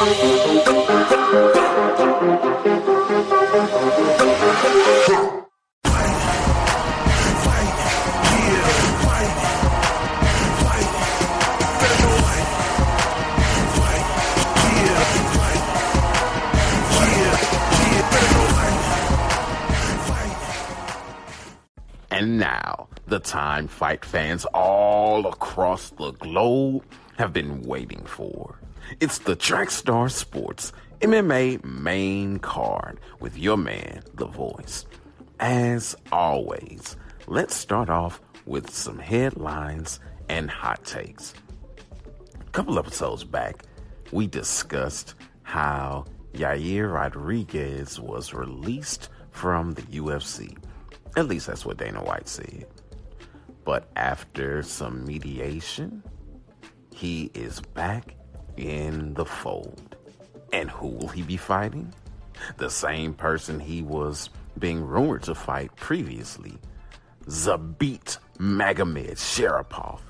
And now, the time fight fans all across the globe have been waiting for. It's the Trackstar Sports MMA main card with your man, The Voice. As always, let's start off with some headlines and hot takes. A couple episodes back, we discussed how Yair Rodriguez was released from the UFC. At least that's what Dana White said. But after some mediation, he is back in the fold. And who will he be fighting? The same person he was being rumored to fight previously, Zabit Magomedsharipov.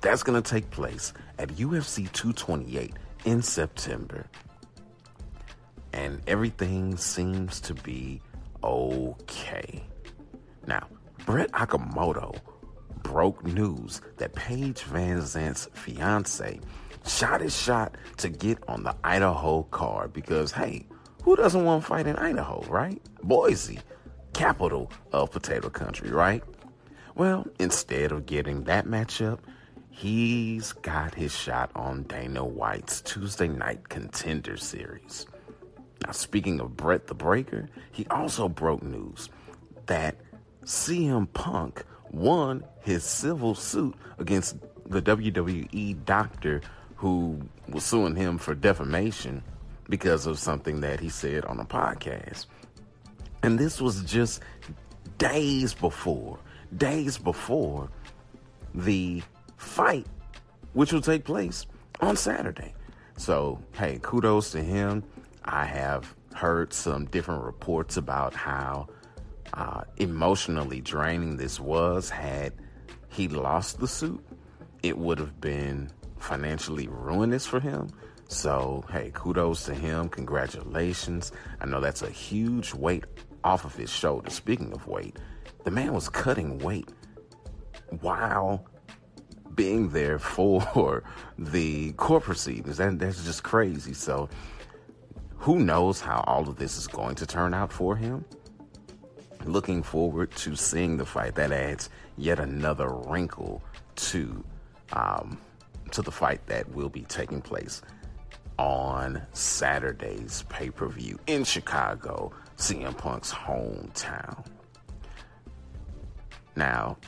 That's going to take place at UFC 228 in September. And everything seems to be okay. Now, Brett Okamoto broke news that Paige VanZant's fiance shot his shot to get on the Idaho card because, hey, who doesn't want to fight in Idaho, right? Boise, capital of potato country, right? Well, instead of getting that matchup, he's got his shot on Dana White's Tuesday night contender series. Now, speaking of Brett the Breaker, he also broke news that CM Punk won his civil suit against the WWE doctor who was suing him for defamation because of something that he said on a podcast. And this was just days before, days before the fight, which will take place on Saturday. So, hey, kudos to him. I have heard some different reports about how uh, emotionally draining this was. Had he lost the suit, it would have been financially ruinous for him. So, hey, kudos to him. Congratulations. I know that's a huge weight off of his shoulders. Speaking of weight, the man was cutting weight while being there for the court proceedings. That, that's just crazy. So, who knows how all of this is going to turn out for him? Looking forward to seeing the fight. That adds yet another wrinkle to um, to the fight that will be taking place on Saturday's pay per view in Chicago, CM Punk's hometown. Now,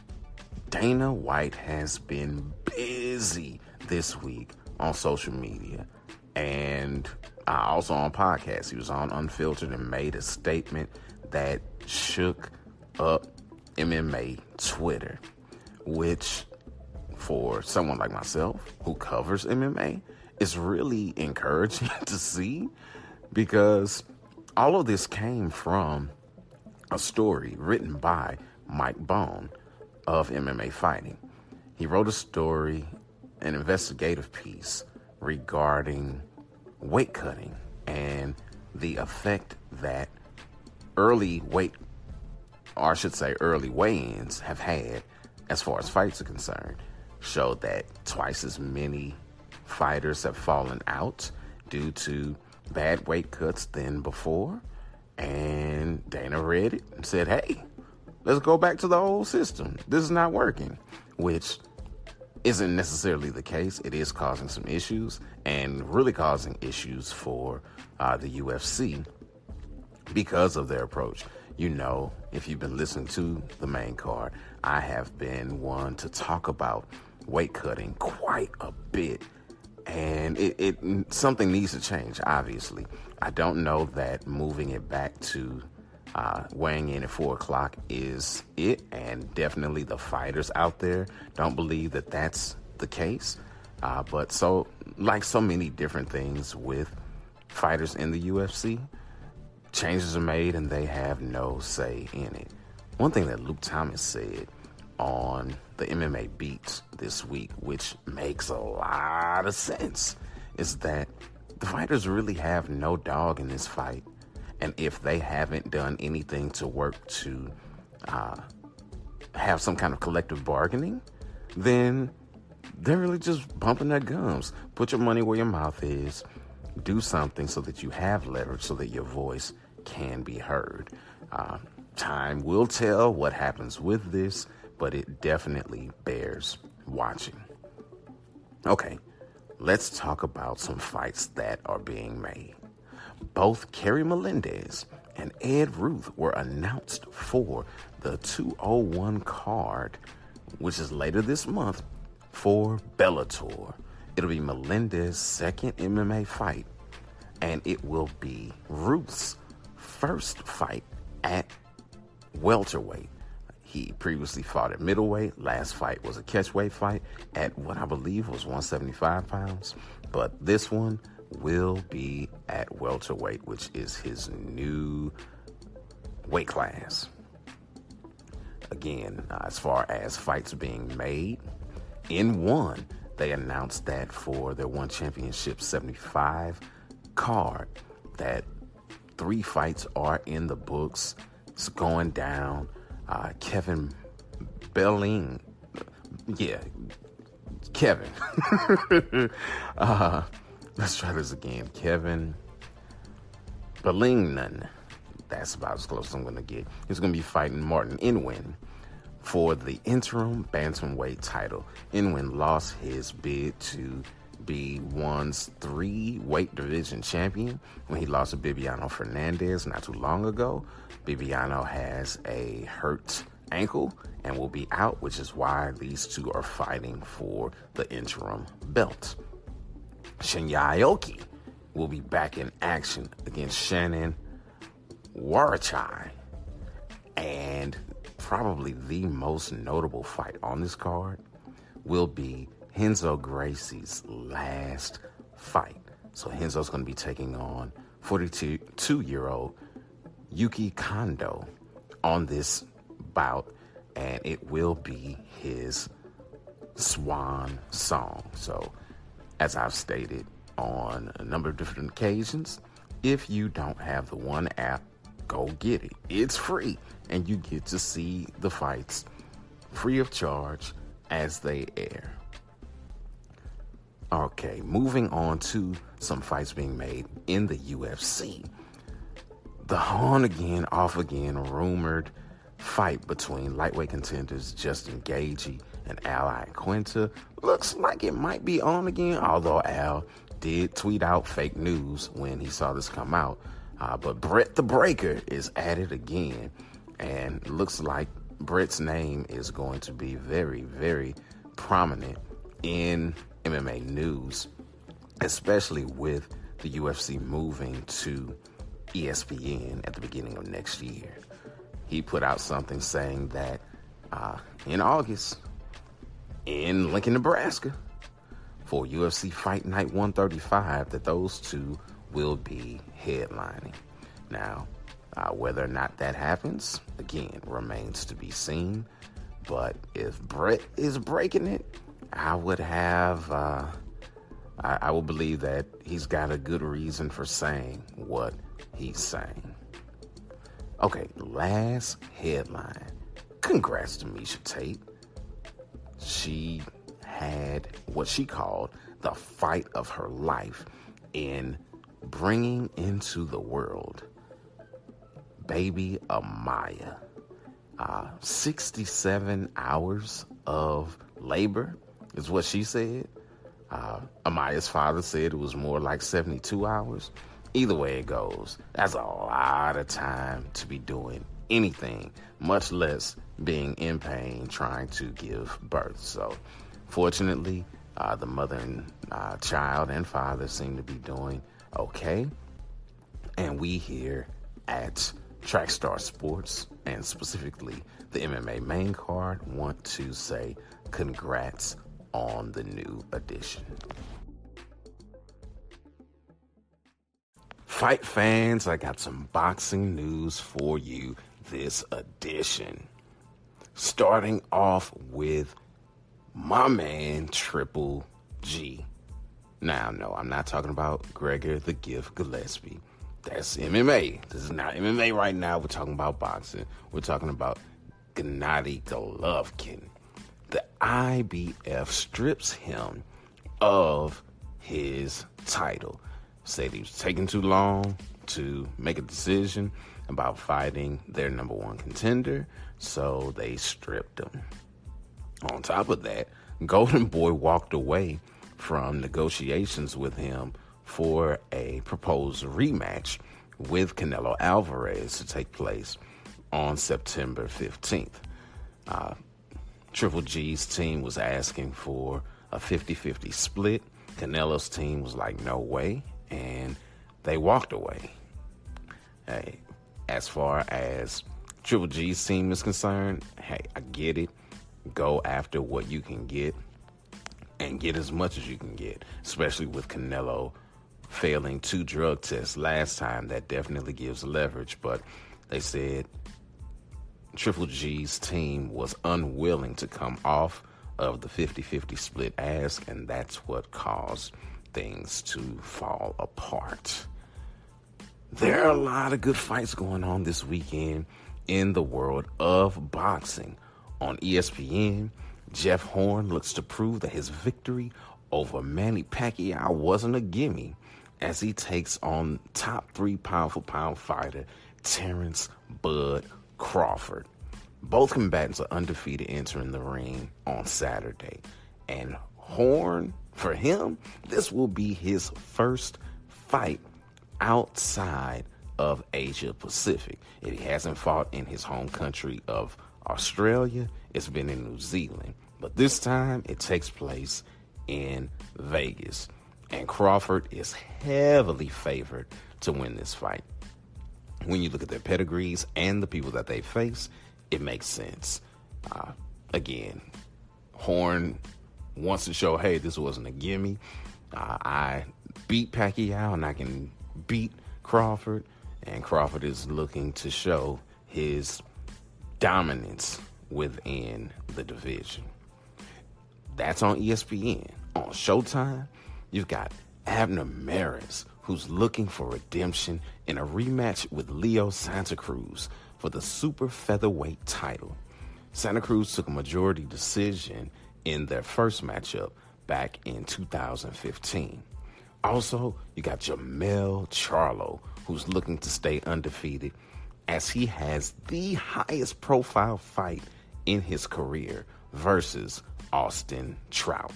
Dana White has been busy this week on social media and uh, also on podcasts. He was on Unfiltered and made a statement that shook up MMA Twitter, which for someone like myself who covers MMA is really encouraging to see because all of this came from a story written by Mike Bohn of MMA Fighting. He wrote a story, an investigative piece regarding weight cutting and the effect that early weight, or I should say early weigh ins, have had as far as fights are concerned. Showed that twice as many fighters have fallen out due to bad weight cuts than before. And Dana read it and said, hey, let's go back to the old system. This is not working, which isn't necessarily the case. It is causing some issues and really causing issues for uh, the UFC because of their approach. You know, if you've been listening to the main card, I have been one to talk about weight cutting quite a bit. And it, it something needs to change, obviously. I don't know that moving it back to uh, weighing in at four o'clock is it, and definitely the fighters out there don't believe that that's the case. Uh, but so, like so many different things with fighters in the UFC, changes are made and they have no say in it. One thing that Luke Thomas said on the MMA Beats this week, which makes a lot of sense, is that the fighters really have no dog in this fight. And if they haven't done anything to work to uh, have some kind of collective bargaining, then they're really just bumping their gums. Put your money where your mouth is. Do something so that you have leverage so that your voice can be heard. Uh, time will tell what happens with this, but it definitely bears watching. Okay, let's talk about some fights that are being made. Both Kerry Melendez and Ed Ruth were announced for the 201 card, which is later this month for Bellator. It'll be Melendez's second MMA fight, and it will be Ruth's first fight at welterweight. He previously fought at middleweight. Last fight was a catchweight fight at what I believe was 175 pounds. But this one will be at welterweight, which is his new weight class. Again, uh, as far as fights being made, in one, they announced that for their one championship 75 card, that three fights are in the books. It's going down. Uh, Kevin Belling, yeah, Kevin. uh, let's try this again. Kevin Bellingnan. That's about as close as I'm going to get. He's going to be fighting Martin Nguyen for the interim bantamweight title. Nguyen lost his bid to be one's three weight division champion when he lost to Bibiano Fernandes not too long ago. Bibiano has a hurt ankle and will be out, which is why these two are fighting for the interim belt. Shinya Aoki will be back in action against Shannon Wiratchai. And probably the most notable fight on this card will be Renzo Gracie's last fight. So Renzo's going to be taking on 42 year old Yuki Kondo on this bout, and it will be his swan song. So, as I've stated on a number of different occasions, if you don't have the one app, go get it. It's free, and you get to see the fights free of charge as they air. Okay, moving on to some fights being made in the UFC. The on again, off again rumored fight between lightweight contenders Justin Gaethje and Al Iaquinta looks like it might be on again, although Al did tweet out fake news when he saw this come out. Uh, but Brett the Breaker is at it again, and looks like Brett's name is going to be very, very prominent in MMA news, especially with the UFC moving to ESPN at the beginning of next year. He put out something saying that uh, in August, in Lincoln, Nebraska, for UFC Fight Night 135, that those two will be headlining. Now, uh, whether or not that happens, again, remains to be seen. But if Brett is breaking it, I would have, uh, I, I would believe that he's got a good reason for saying what he's saying. Okay, last headline. Congrats to Miesha Tate. She had what she called the fight of her life in bringing into the world baby Amaya. Uh, 67 hours of labor is what she said. Uh, Amaya's father said it was more like 72 hours. Either way it goes, that's a lot of time to be doing anything, much less being in pain trying to give birth. So, fortunately, uh, the mother and uh, child and father seem to be doing okay. And we here at Trackstar Sports, and specifically the MMA main card, want to say congrats on the new edition. Fight fans, I got some boxing news for you this edition. Starting off with my man Triple G. Now, no, I'm not talking about Gregor the Gift Gillespie. That's MMA. This is not MMA right now. We're talking about boxing. We're talking about Gennady Golovkin. The IBF strips him of his title. Said he was taking too long to make a decision about fighting their number one contender, so they stripped him. On top of that, Golden Boy walked away from negotiations with him for a proposed rematch with Canelo Alvarez to take place on September 15th. Uh, Triple G's team was asking for a 50 50 split. Canelo's team was like, no way. And they walked away. Hey, as far as Triple G's team is concerned, hey, I get it. Go after what you can get and get as much as you can get, especially with Canelo failing two drug tests last time. That definitely gives leverage. But they said Triple G's team was unwilling to come off of the 50 50 split ask, and that's what caused things to fall apart. There are a lot of good fights going on this weekend in the world of boxing. On ESPN, Jeff Horn looks to prove that his victory over Manny Pacquiao wasn't a gimme as he takes on top three pound for pound fighter Terence Bud Crawford. Both combatants are undefeated entering the ring on Saturday. And Horn, for him, this will be his first fight outside of Asia Pacific. If he hasn't fought in his home country of Australia, it's been in New Zealand. But this time it takes place in Vegas and Crawford is heavily favored to win this fight. When you look at their pedigrees and the people that they face, it makes sense. Uh, again, Horn wants to show, hey, this wasn't a gimme. Uh, I beat Pacquiao and I can beat Crawford, and Crawford is looking to show his dominance within the division. That's on ESPN. On Showtime, You've got Abner Mares, who's looking for redemption in a rematch with Leo Santa Cruz for the super featherweight title. Santa Cruz took a majority decision in their first matchup back in 2015. Also, you got Jermell Charlo, who's looking to stay undefeated as he has the highest profile fight in his career versus Austin Trout.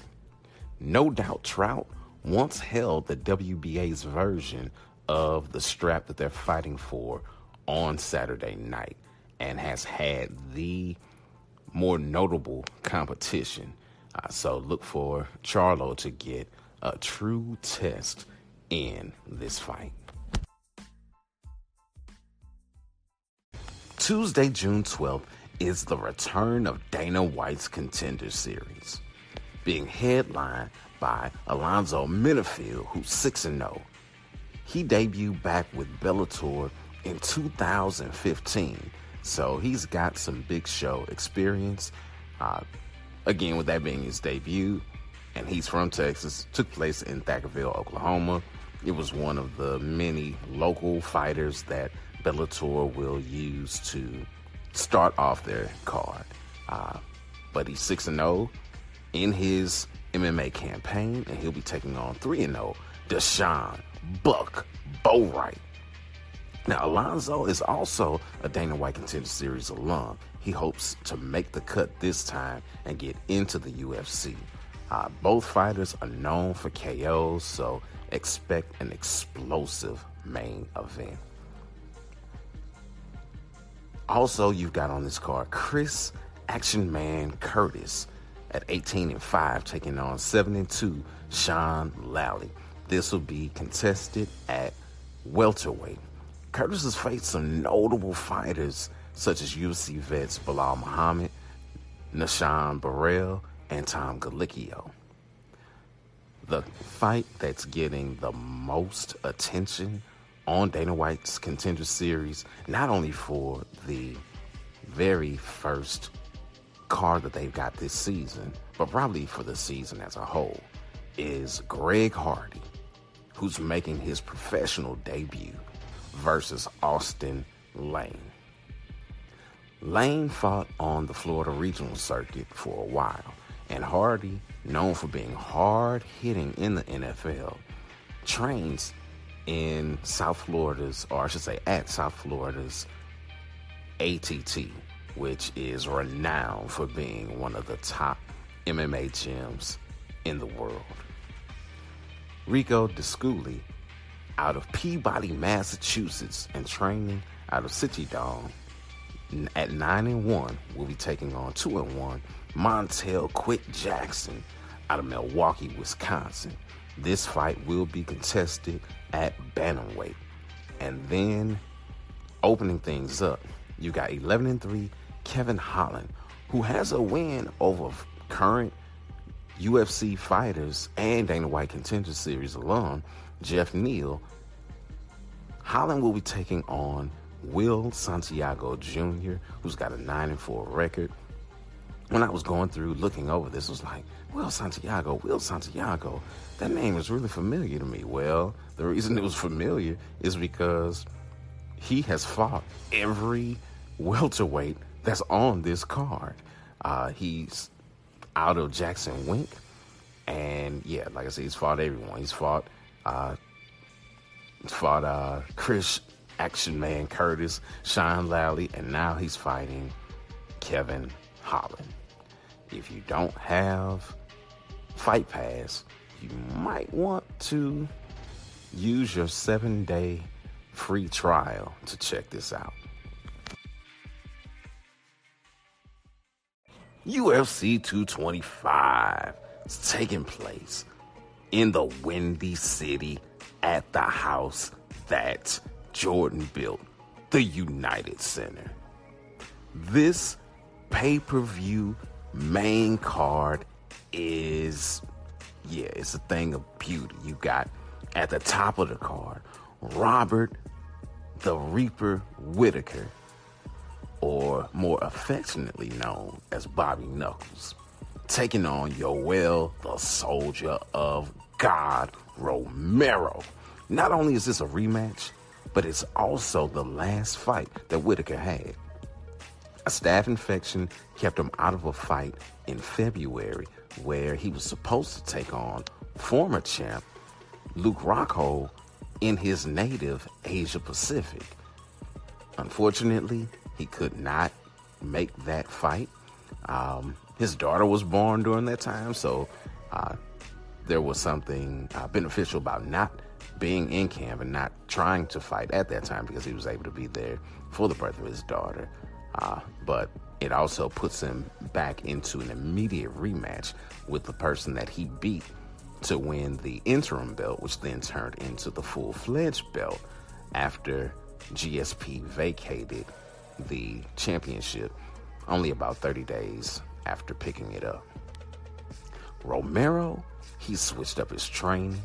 No doubt Trout once held the WBA's version of the strap that they're fighting for on Saturday night and has had the more notable competition. Uh, so look for Charlo to get a true test in this fight. Tuesday, June 12th, is the return of Dana White's Contender Series, being headlined by Alonzo Menifield, who's 6 0. He debuted back with Bellator in 2015, so he's got some big show experience. Uh, again, with that being his debut, and he's from Texas, took place in Thackerville, Oklahoma. It was one of the many local fighters that Bellator will use to start off their card. Uh, but he's 6 0 in his MMA campaign, and he'll be taking on 3 0 Deshaun Buck Boatwright. Now, Alonzo is also a Dana White Contender Series alum. He hopes to make the cut this time and get into the UFC. Uh, both fighters are known for KOs, so expect an explosive main event. Also, you've got on this card Chris Action Man Curtis at 18 and 5, taking on 7 and 2 Sean Lally. This will be contested at welterweight. Curtis has faced some notable fighters such as UFC vets Belal Muhammad, Nashawn Burrell, and Tom Gallicchio. The fight that's getting the most attention on Dana White's Contender Series, not only for the very first card that they've got this season, but probably for the season as a whole, is Greg Hardy, who's making his professional debut versus Austin Lane. Lane fought on the Florida regional circuit for a while, and Hardy, known for being hard hitting in the NFL, trains in South Florida's, or I should say at South Florida's ATT, which is renowned for being one of the top MMA gyms in the world. Rico DeSculi, out of Peabody, Massachusetts, and training out of Sityodtong, at 9 and 1 will be taking on 2 and 1 Montel Quick Jackson out of Milwaukee, Wisconsin. This fight will be contested at bantamweight. And then opening things up, you got 11 and 3 Kevin Holland, who has a win over current UFC fighters and Dana White Contender Series alum Jeff Neal. Holland will be taking on Will Santiago Jr., who's got a 9 and 4 record. When I was going through looking over this, was like, Will Santiago, Will Santiago, that name is really familiar to me. Well, the reason it was familiar is because he has fought every welterweight that's on this card. Uh, he's out of Jackson Wink, and yeah, like I said, he's fought everyone. He's fought, uh, fought uh, Chris Action Man Curtis, Sean Lally, and now he's fighting Kevin Holland. If you don't have Fight Pass, you might want to use your seven day free trial to check this out. UFC 225 is taking place in the Windy City at the house that Jordan built, the United Center. This pay per view main card is, yeah, it's a thing of beauty. You got at the top of the card Robert the Reaper Whitaker, or more affectionately known as Bobby Knuckles, taking on Yoel, the Soldier of God Romero. Not only is this a rematch, but it's also the last fight that Whitaker had. A staph infection kept him out of a fight in February where he was supposed to take on former champ Luke Rockhold in his native Asia Pacific. Unfortunately, he could not make that fight. Um, his daughter was born during that time, so uh, there was something uh, beneficial about not being in camp and not trying to fight at that time because he was able to be there for the birth of his daughter. Uh, but it also puts him back into an immediate rematch with the person that he beat to win the interim belt, which then turned into the full fledged belt after GSP vacated the championship only about 30 days after picking it up. Romero, he switched up his training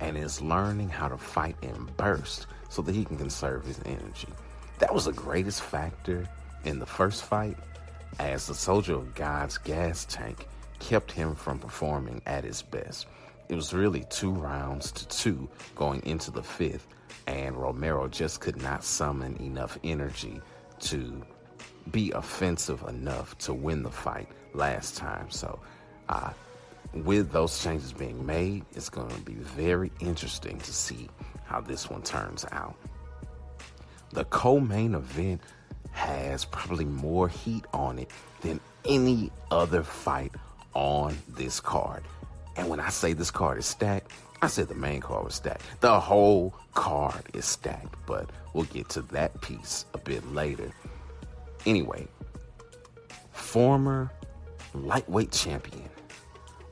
and is learning how to fight in bursts so that he can conserve his energy. That was the greatest factor in the first fight, as the Soldier of God's gas tank kept him from performing at his best. It was really two rounds to two going into the fifth, and Romero just could not summon enough energy to be offensive enough to win the fight last time. So, uh, with those changes being made, it's going to be very interesting to see how this one turns out. The co main event has probably more heat on it than any other fight on this card. And when I say this card is stacked, I said the main card was stacked. The whole card is stacked, but we'll get to that piece a bit later. Anyway, former lightweight champion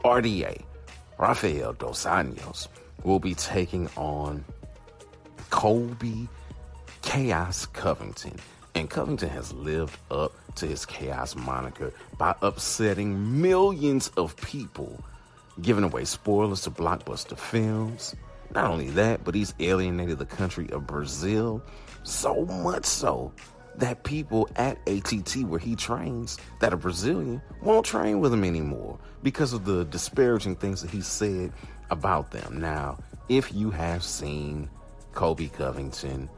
RDA, Rafael Dos Anjos, will be taking on Colby Chaos Covington. And Covington has lived up to his Chaos moniker by upsetting millions of people, giving away spoilers to blockbuster films. Not only that, but he's alienated the country of Brazil so much so that people at ATT where he trains that are Brazilian won't train with him anymore because of the disparaging things that he said about them. Now, if you have seen Colby Covington,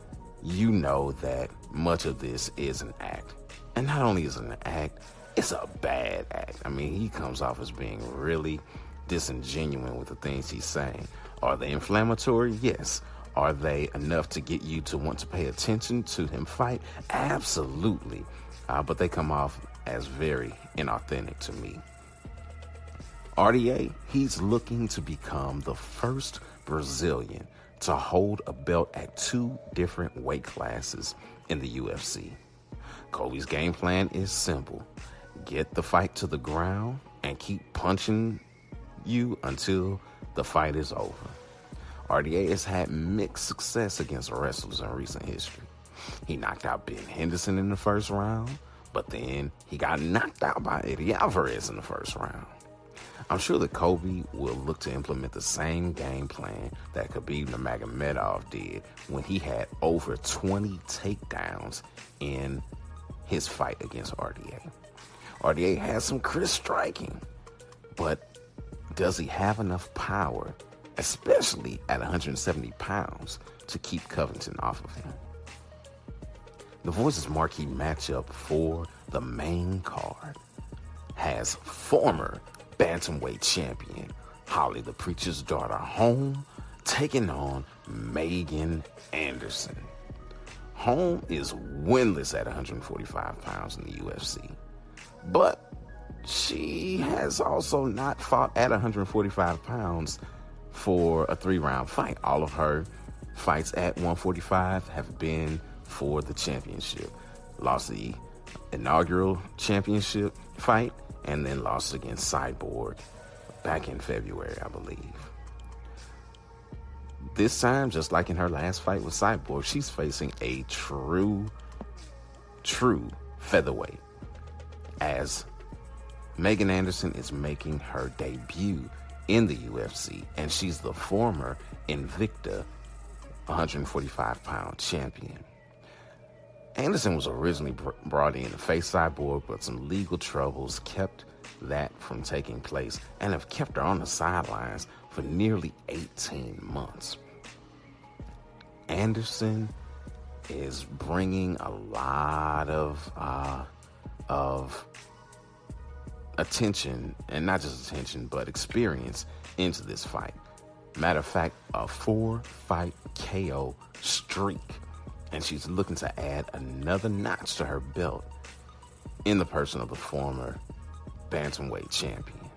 you know that much of this is an act. And not only is it an act, it's a bad act. I mean, he comes off as being really disingenuous with the things he's saying. Are they inflammatory? Yes. Are they enough to get you to want to pay attention to him fight? Absolutely. Uh, but they come off as very inauthentic to me. RDA, he's looking to become the first Brazilian to hold a belt at two different weight classes in the UFC. Colby's game plan is simple get the fight to the ground and keep punching you until the fight is over. RDA has had mixed success against wrestlers in recent history. He knocked out Ben Henderson in the first round, but then he got knocked out by Eddie Alvarez in the first round. I'm sure that Colby will look to implement the same game plan that Khabib Nurmagomedov did when he had over 20 takedowns in his fight against RDA. RDA has some crisp striking, but does he have enough power especially at 170 pounds, to keep Covington off of him. The Voices marquee matchup for the main card has former bantamweight champion Holly the Preacher's Daughter Holm taking on Megan Anderson. Holm is winless at 145 pounds in the UFC, but she has also not fought at 145 pounds for a three round fight. All of her fights at 145 have been for the championship. Lost the inaugural championship fight and then lost against Cyborg back in February, I believe. This time, just like in her last fight with Cyborg, she's facing a true, true featherweight as Megan Anderson is making her debut in the UFC, and she's the former Invicta 145 pound champion. Anderson was originally brought in to face Cyborg, but some legal troubles kept that from taking place and have kept her on the sidelines for nearly 18 months. Anderson is bringing a lot of uh, of attention, and not just attention, but experience into this fight. Matter of fact, a four fight KO streak. And she's looking to add another notch to her belt in the person of the former Bantamweight champion.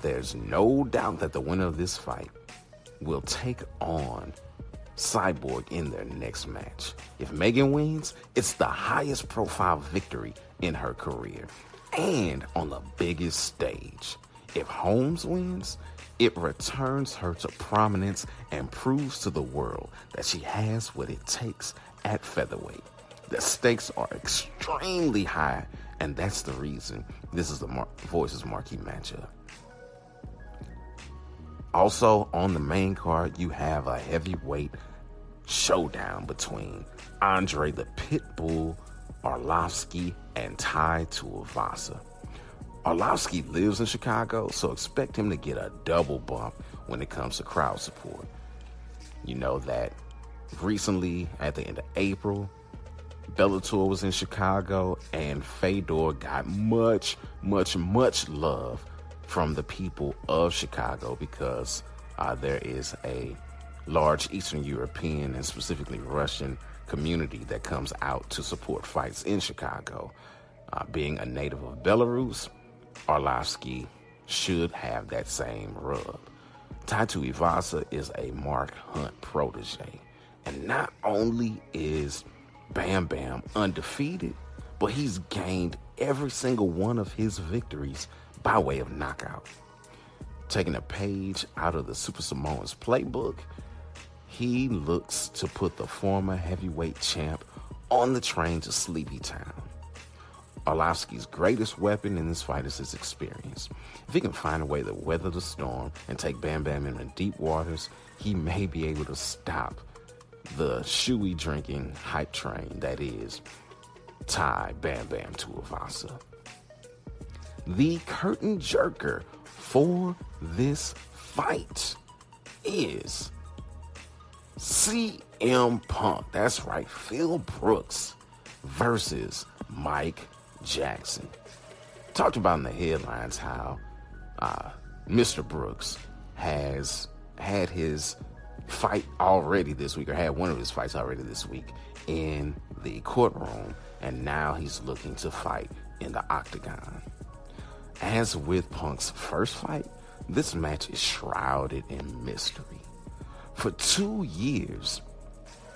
There's no doubt that the winner of this fight will take on Cyborg in their next match. If Megan wins, it's the highest profile victory in her career and on the biggest stage. If Holmes wins, it returns her to prominence and proves to the world that she has what it takes at featherweight. The stakes are extremely high, and that's the reason this is the Mar- Voices marquee matchup. Also, on the main card, you have a heavyweight showdown between Andre the Pitbull Arlovsky and Tai Tuivasa. Arlovsky lives in Chicago, so expect him to get a double bump when it comes to crowd support. You know that recently, at the end of April, Bellator was in Chicago, and Fedor got much, much, much love from the people of Chicago because uh, there is a large Eastern European and specifically Russian community that comes out to support fights in Chicago. Uh, being a native of Belarus, Arlovsky should have that same rub. Tai Tuivasa is a Mark Hunt protege. And not only is Bam Bam undefeated, but he's gained every single one of his victories by way of knockout. Taking a page out of the Super Samoans playbook, he looks to put the former heavyweight champ on the train to Sleepy Town. Arlovsky's greatest weapon in this fight is his experience. If he can find a way to weather the storm and take Bam Bam into deep waters, he may be able to stop the shoey drinking hype train that is Tai Bam Bam Tuivasa. The curtain jerker for this fight is CM Punk. That's right, Phil Brooks versus Mike Jackson. Talked about in the headlines how uh, Mr. Brooks has had his fight already this week, or had one of his fights already this week in the courtroom, and now he's looking to fight in the octagon. As with Punk's first fight, this match is shrouded in mystery. For two years,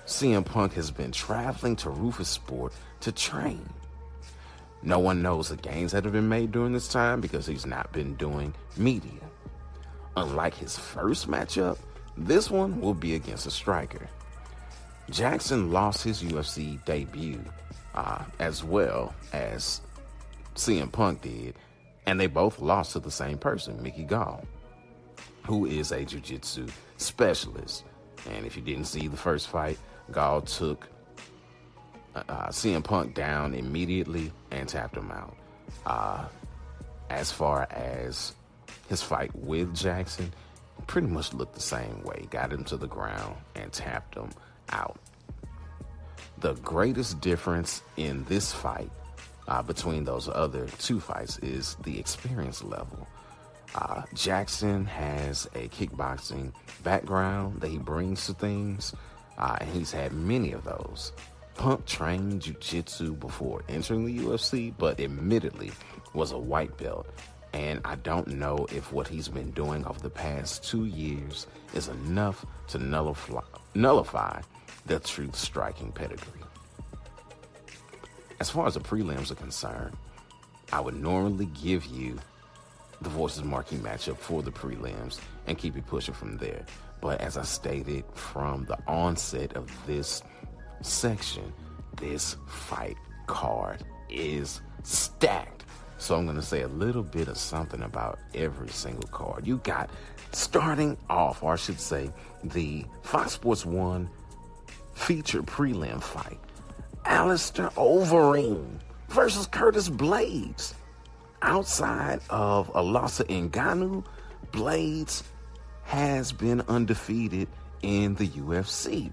CM Punk has been traveling to Roufusport to train. No one knows the gains that have been made during this time because he's not been doing media. Unlike his first matchup, this one will be against a striker. Jackson lost his UFC debut uh, as well as CM Punk did, and they both lost to the same person, Mickey Gall, who is a jiu jitsu specialist. And if you didn't see the first fight, Gall took uh, uh CM Punk down immediately and tapped him out. Uh, as far as his fight with Jackson, pretty much looked the same way. Got him to the ground and tapped him out. The greatest difference in this fight uh, between those other two fights is the experience level. Uh, Jackson has a kickboxing background that he brings to things, uh, and he's had many of those. Punk trained jiu-jitsu before entering the UFC, but admittedly was a white belt. And I don't know if what he's been doing over the past two years is enough to nullify, nullify the truth striking pedigree. As far as the prelims are concerned, I would normally give you the Voices marquee matchup for the prelims and keep it pushing from there. But as I stated from the onset of this section, this fight card is stacked. So I'm going to say a little bit of something about every single card. You got starting off, or I should say, the Fox Sports 1 feature prelim fight Alistair Overeem versus Curtis Blaydes. Outside of Alasa Ngannou, Blaydes has been undefeated in the UFC.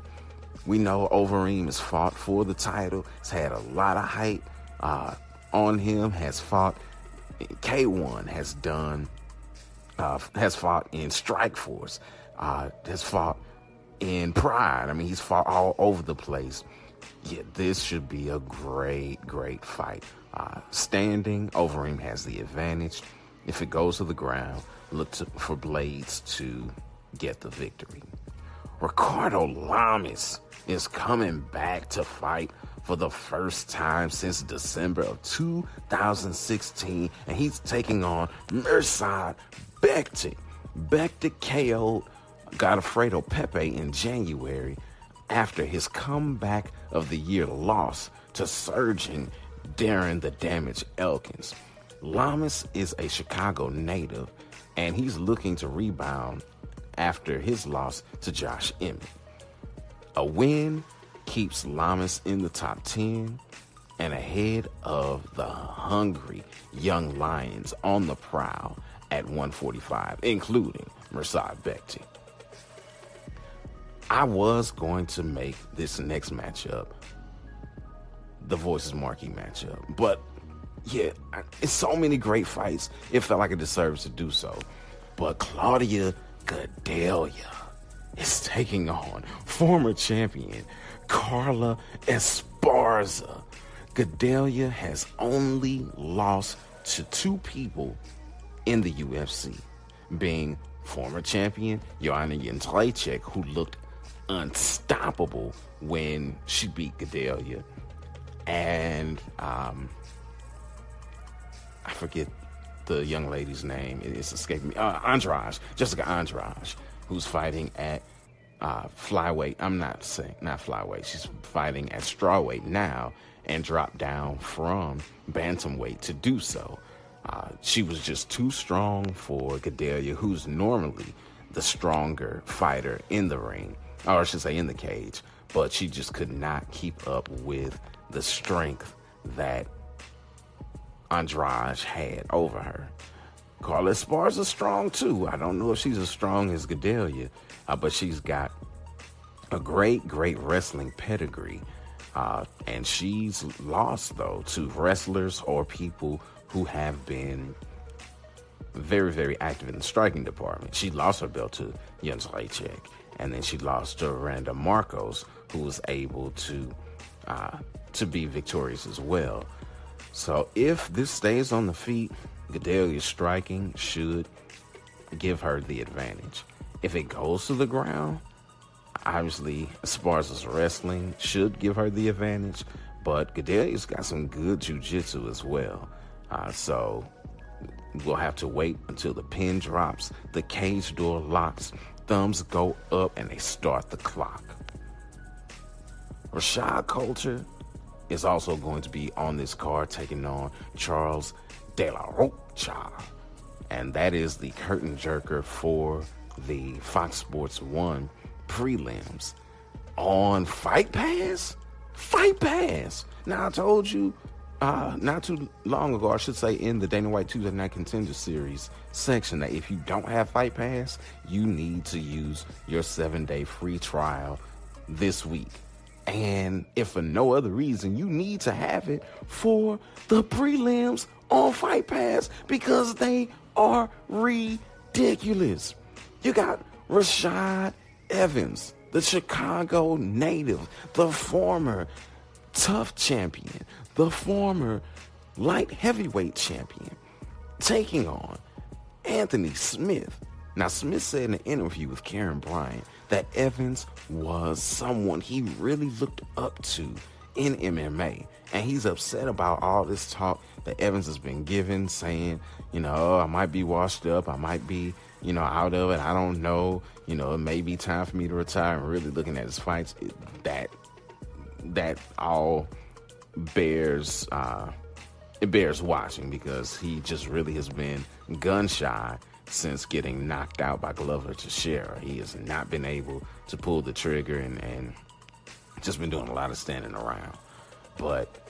We know Overeem has fought for the title. Has had a lot of hype uh, on him. Has fought K1. Has done. Uh, has fought in Strikeforce. Uh, has fought in Pride. I mean, he's fought all over the place yeah, this should be a great, great fight. Uh, standing, Overeem has the advantage. If it goes to the ground, look to, for Blaydes to get the victory. Ricardo Lamas is coming back to fight for the first time since December of 2016, and he's taking on Mirsad Bektic. Bektic KO'd Godofredo Pepey in January after his comeback of the year loss to surging Darren the Damage Elkins. Lamas is a Chicago native and he's looking to rebound after his loss to Josh Emmett. A win keeps Lamas in the top 10 and ahead of the hungry young Lions on the prowl at 145, including Mirsad Bektic. I was going to make this next matchup the Voices marquee matchup, but yeah, it's so many great fights. It felt like it deserves to do so. But Claudia Gadelha is taking on former champion Carla Esparza. Gadelha has only lost to two people in the UFC, being former champion Joanna Jędrzejczyk, who looked unstoppable when she beat Gadelha. And um, I forget the young lady's name. It's escaping me. Uh, Andrade, Jessica Andrade, who's fighting at uh, flyweight. I'm not saying not flyweight. She's fighting at strawweight now and dropped down from bantamweight to do so. Uh, she was just too strong for Gadelha, who's normally the stronger fighter in the ring or I should say in the cage, but she just could not keep up with the strength that Andrade had over her. Carla Esparza is strong too. I don't know if she's as strong as Gadelha, uh, but she's got a great, great wrestling pedigree. Uh, and she's lost, though, to wrestlers or people who have been very, very active in the striking department. She lost her belt to Jens Lacek, and then she lost to Randa Markos, who was able to uh, to be victorious as well. So if this stays on the feet, Gadelha's striking should give her the advantage. If it goes to the ground, obviously Esparza's wrestling should give her the advantage, but Gadelha's got some good jujitsu as well. Uh, so we'll have to wait until the pin drops, the cage door locks, thumbs go up, and they start the clock. Rashad Coulter is also going to be on this card taking on Charles De La Rocha. And that is the curtain jerker for the Fox Sports 1 prelims on Fight Pass. Fight Pass. Now, I told you uh, not too long ago, I should say, in the Dana White Tuesday Night Contender Series section, that if you don't have Fight Pass, you need to use your seven day free trial this week. And if for no other reason, you need to have it for the prelims on Fight Pass because they are ridiculous. You got Rashad Evans, the Chicago native, the former TUF champion, the former light heavyweight champion, taking on Anthony Smith. Now, Smith said in an interview with Karyn Bryant that Evans was someone he really looked up to in MMA. And he's upset about all this talk that Evans has been given, saying, you know, oh, I might be washed up, I might be, you know, out of it, I don't know, you know, it may be time for me to retire. And really looking at his fights, it, that that all bears uh, it bears watching because he just really has been gun shy since getting knocked out by Glover Teixeira. He has not been able to pull the trigger and, and just been doing a lot of standing around. But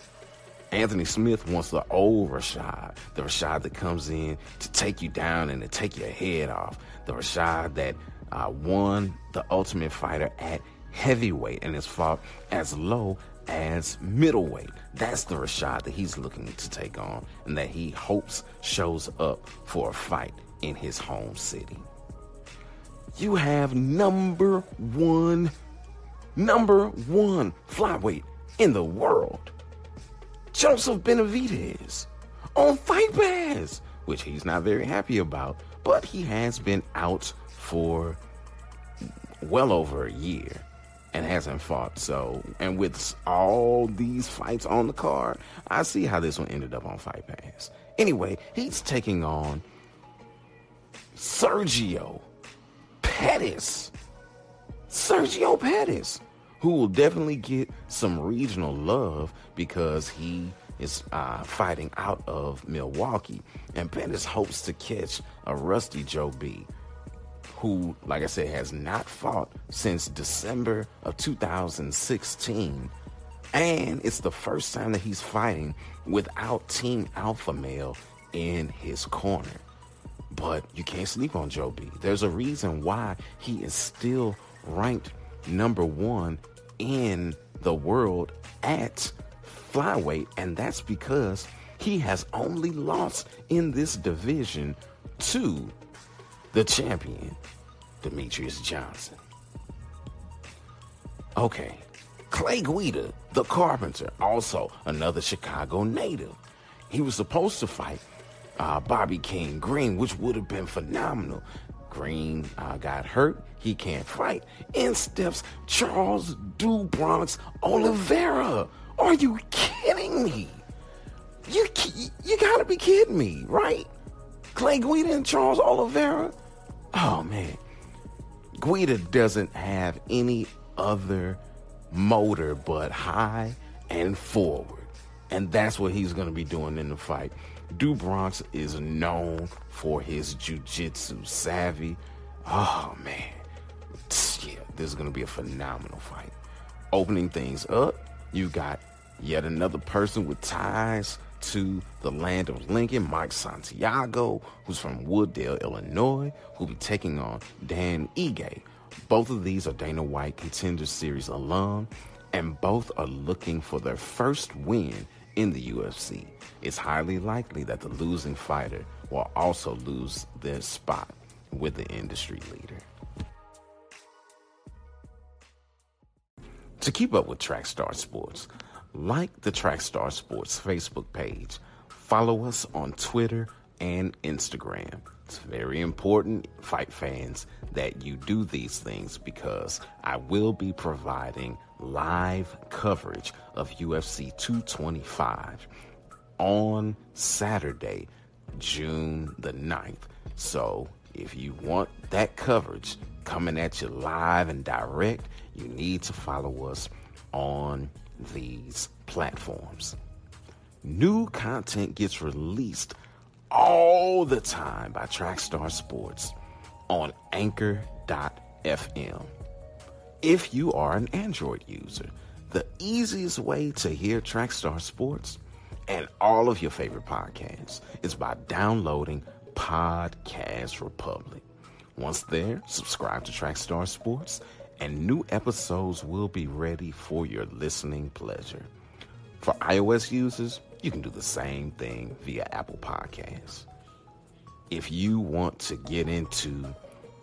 Anthony Smith wants the old Rashad, the Rashad that comes in to take you down and to take your head off, the Rashad that uh, won the Ultimate Fighter at heavyweight and has fought as low as middleweight. That's the Rashad that he's looking to take on and that he hopes shows up for a fight in his home city. You have number one, number one flyweight in the world, Joseph Benavidez, on Fight Pass, which he's not very happy about, but he has been out for well over a year and hasn't fought. So, and with all these fights on the card, I see how this one ended up on Fight Pass. Anyway, he's taking on Sergio Pettis. Sergio Pettis, who will definitely get some regional love because he is uh, fighting out of Milwaukee. And Pettis hopes to catch a rusty Joe B, who, like I said, has not fought since December of 2016. And it's the first time that he's fighting without Team Alpha Male in his corner. But you can't sleep on Joe B. There's a reason why he is still ranked number one in the world at flyweight, and that's because he has only lost in this division to the champion, Demetrious Johnson. Okay, Clay Guida, the carpenter, also another Chicago native. He was supposed to fight uh, Bobby King Green, which would have been phenomenal. Green uh, got hurt. He can't fight. In steps Charles Do Bronx Oliveira. Are you kidding me? You you gotta be kidding me, right? Clay Guida and Charles Oliveira. Oh man, Guida doesn't have any other motor but high and forward, and that's what he's gonna be doing in the fight. Do Bronx is known for his jujitsu savvy. Oh man, yeah, this is gonna be a phenomenal fight. Opening things up, you got Yet another person with ties to the land of Lincoln, Mike Santiago, who's from Wood Dale, Illinois, who'll be taking on Dan Ige. Both of these are Dana White Contender Series alum, and both are looking for their first win in the UFC. It's highly likely that the losing fighter will also lose their spot with the industry leader. To keep up with Trackstar Sports, like the Trackstar Sports Facebook page, follow us on Twitter and Instagram. It's very important, fight fans, that you do these things because I will be providing live coverage of UFC 225 on Saturday, June the 9th. So if you want that coverage coming at you live and direct, you need to follow us on these platforms. New content gets released all the time by Trackstar Sports on anchor.fm. If you are an Android user, the easiest way to hear Trackstar Sports and all of your favorite podcasts is by downloading Podcast Republic. Once there, subscribe to Trackstar Sports, and new episodes will be ready for your listening pleasure. For iOS users, you can do the same thing via Apple Podcasts. If you want to get into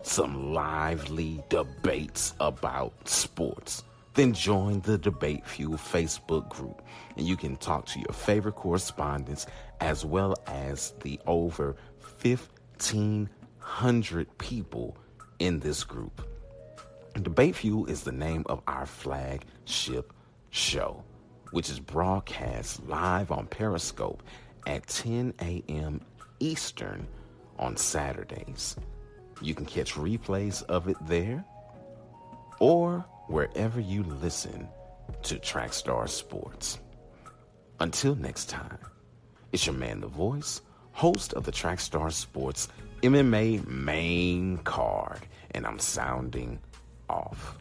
some lively debates about sports, then join the Debate Fuel Facebook group and you can talk to your favorite correspondents as well as the over 1,500 people in this group. Debate Fuel is the name of our flagship show, which is broadcast live on Periscope at 10 a.m. Eastern on Saturdays. You can catch replays of it there or wherever you listen to Trackstar Sports. Until next time, it's your man, The Voice, host of the Trackstar Sports MMA main card, and I'm sounding off.